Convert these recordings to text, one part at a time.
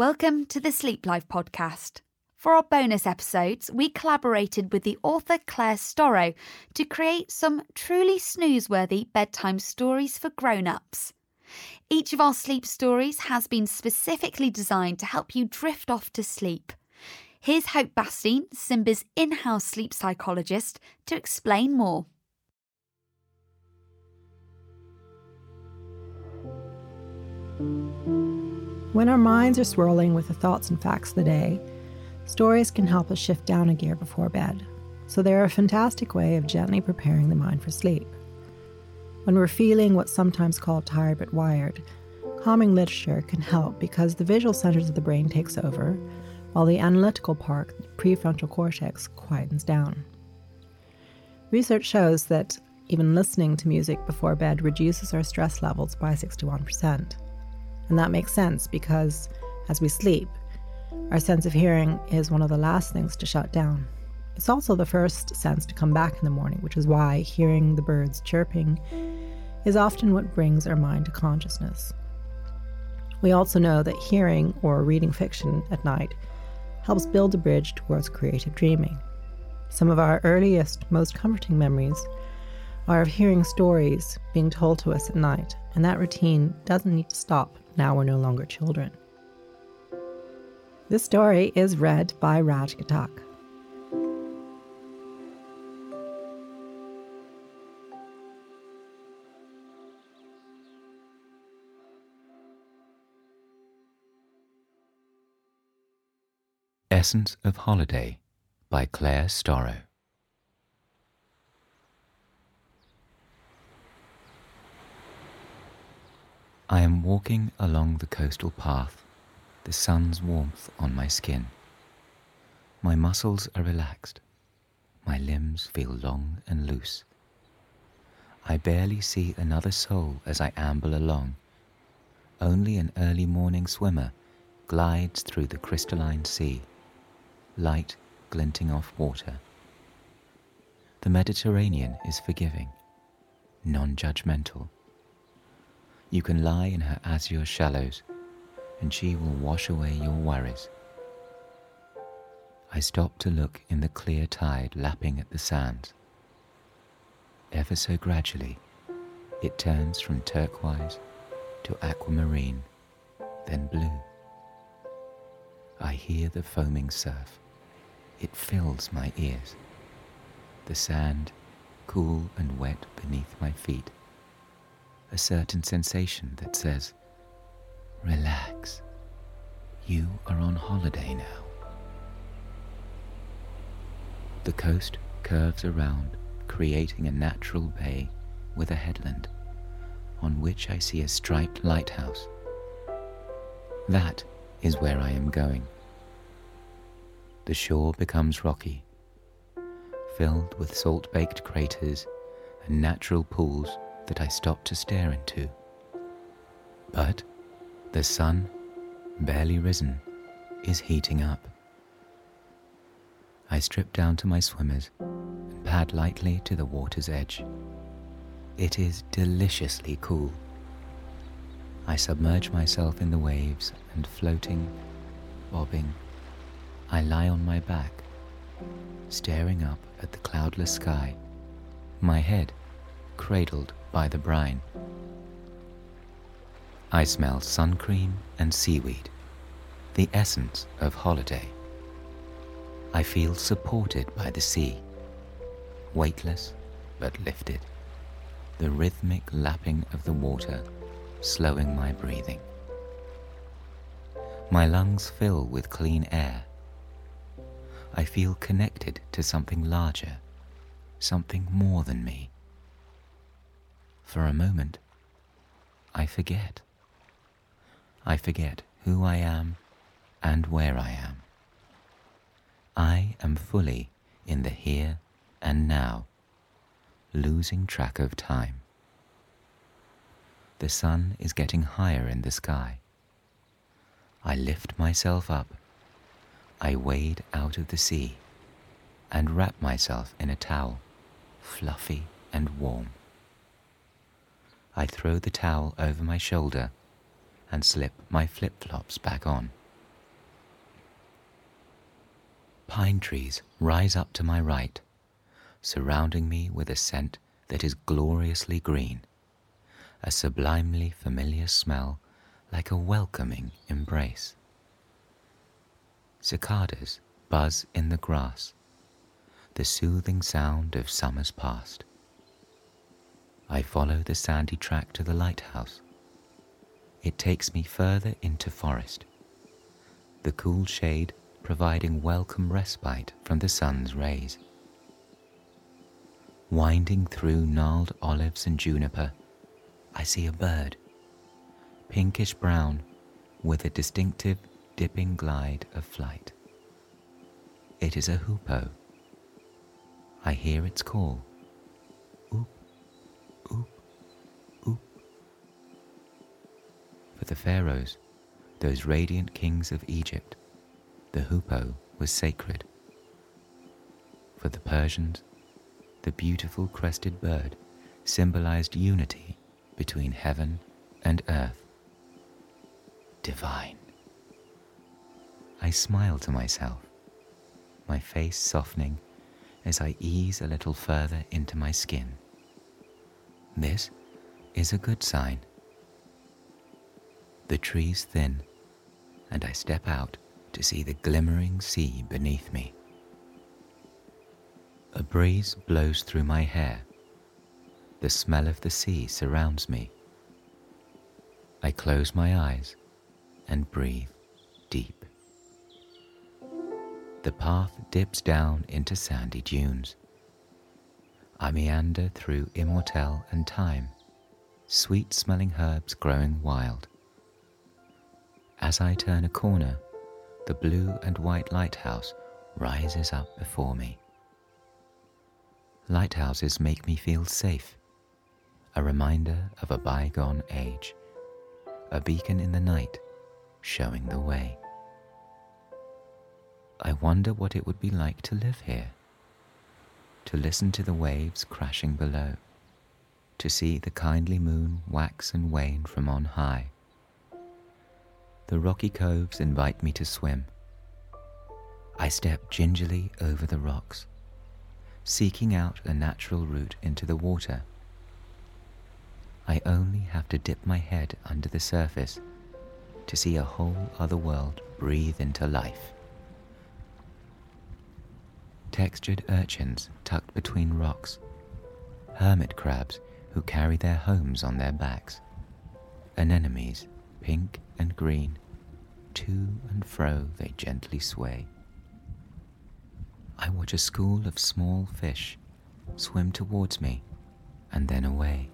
Welcome to the Sleep Life podcast. For our bonus episodes, we collaborated with the author Claire Storrow to create some truly snoozeworthy bedtime stories for grown ups. Each of our sleep stories has been specifically designed to help you drift off to sleep. Here's Hope Bastine, Simba's in house sleep psychologist, to explain more. When our minds are swirling with the thoughts and facts of the day, stories can help us shift down a gear before bed. So they're a fantastic way of gently preparing the mind for sleep. When we're feeling what's sometimes called tired but wired, calming literature can help because the visual centers of the brain takes over, while the analytical part, the prefrontal cortex, quietens down. Research shows that even listening to music before bed reduces our stress levels by 61%. And that makes sense because as we sleep, our sense of hearing is one of the last things to shut down. It's also the first sense to come back in the morning, which is why hearing the birds chirping is often what brings our mind to consciousness. We also know that hearing or reading fiction at night helps build a bridge towards creative dreaming. Some of our earliest, most comforting memories are of hearing stories being told to us at night, and that routine doesn't need to stop now we're no longer children. This story is read by Raj Ghatak. Essence of Holiday by Claire Storrow. I am walking along the coastal path, the sun's warmth on my skin. My muscles are relaxed, my limbs feel long and loose. I barely see another soul as I amble along. Only an early morning swimmer glides through the crystalline sea, light glinting off water. The Mediterranean is forgiving, non judgmental you can lie in her azure shallows, and she will wash away your worries. I stop to look in the clear tide lapping at the sands. Ever so gradually, it turns from turquoise to aquamarine, then blue. I hear the foaming surf. It fills my ears. The sand, cool and wet beneath my feet a certain sensation that says, Relax, you are on holiday now. The coast curves around, creating a natural bay with a headland, on which I see a striped lighthouse. That is where I am going. The shore becomes rocky, filled with salt baked craters and natural pools that I stopped to stare into. But the sun, barely risen, is heating up. I strip down to my swimmers and pad lightly to the water's edge. It is deliciously cool. I submerge myself in the waves and floating, bobbing, I lie on my back, staring up at the cloudless sky, my head cradled by the brine. I smell sun cream and seaweed, the essence of holiday. I feel supported by the sea, weightless but lifted, the rhythmic lapping of the water slowing my breathing. My lungs fill with clean air. I feel connected to something larger, something more than me. For a moment, I forget. I forget who I am and where I am. I am fully in the here and now, losing track of time. The sun is getting higher in the sky. I lift myself up. I wade out of the sea and wrap myself in a towel, fluffy and warm. I throw the towel over my shoulder and slip my flip flops back on. Pine trees rise up to my right, surrounding me with a scent that is gloriously green, a sublimely familiar smell like a welcoming embrace. Cicadas buzz in the grass, the soothing sound of summers past. I follow the sandy track to the lighthouse. It takes me further into forest, the cool shade providing welcome respite from the sun's rays. Winding through gnarled olives and juniper, I see a bird, pinkish brown, with a distinctive dipping glide of flight. It is a hoopoe. I hear its call. The pharaohs, those radiant kings of Egypt, the hoopoe was sacred. For the Persians, the beautiful crested bird symbolized unity between heaven and earth. Divine. I smile to myself, my face softening as I ease a little further into my skin. This is a good sign. The trees thin, and I step out to see the glimmering sea beneath me. A breeze blows through my hair. The smell of the sea surrounds me. I close my eyes and breathe deep. The path dips down into sandy dunes. I meander through immortelle and thyme, sweet smelling herbs growing wild. As I turn a corner, the blue and white lighthouse rises up before me. Lighthouses make me feel safe, a reminder of a bygone age, a beacon in the night showing the way. I wonder what it would be like to live here, to listen to the waves crashing below, to see the kindly moon wax and wane from on high. The rocky coves invite me to swim. I step gingerly over the rocks seeking out a natural route into the water. I only have to dip my head under the surface to see a whole other world breathe into life. Textured urchins tucked between rocks, hermit crabs who carry their homes on their backs, anemones, pink and green, to and fro they gently sway. I watch a school of small fish swim towards me and then away,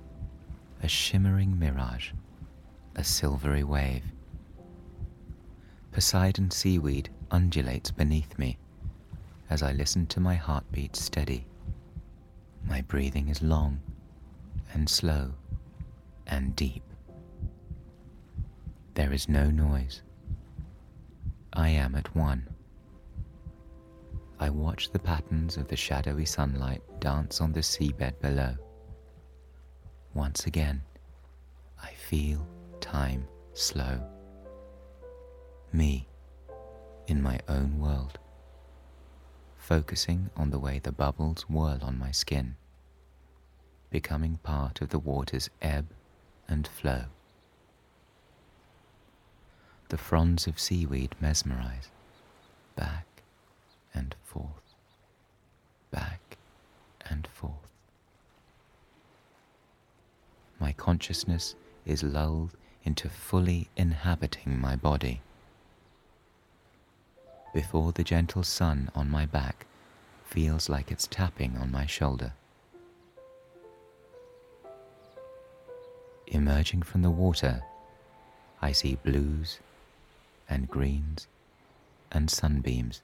a shimmering mirage, a silvery wave. Poseidon seaweed undulates beneath me as I listen to my heartbeat steady. My breathing is long and slow and deep. There is no noise. I am at one. I watch the patterns of the shadowy sunlight dance on the seabed below. Once again, I feel time slow. Me, in my own world, focusing on the way the bubbles whirl on my skin, becoming part of the water's ebb and flow. The fronds of seaweed mesmerize, back and forth, back and forth. My consciousness is lulled into fully inhabiting my body. Before the gentle sun on my back feels like it's tapping on my shoulder. Emerging from the water, I see blues and greens and sunbeams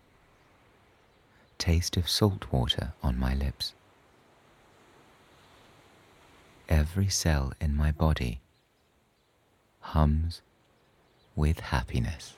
taste of salt water on my lips. Every cell in my body hums with happiness.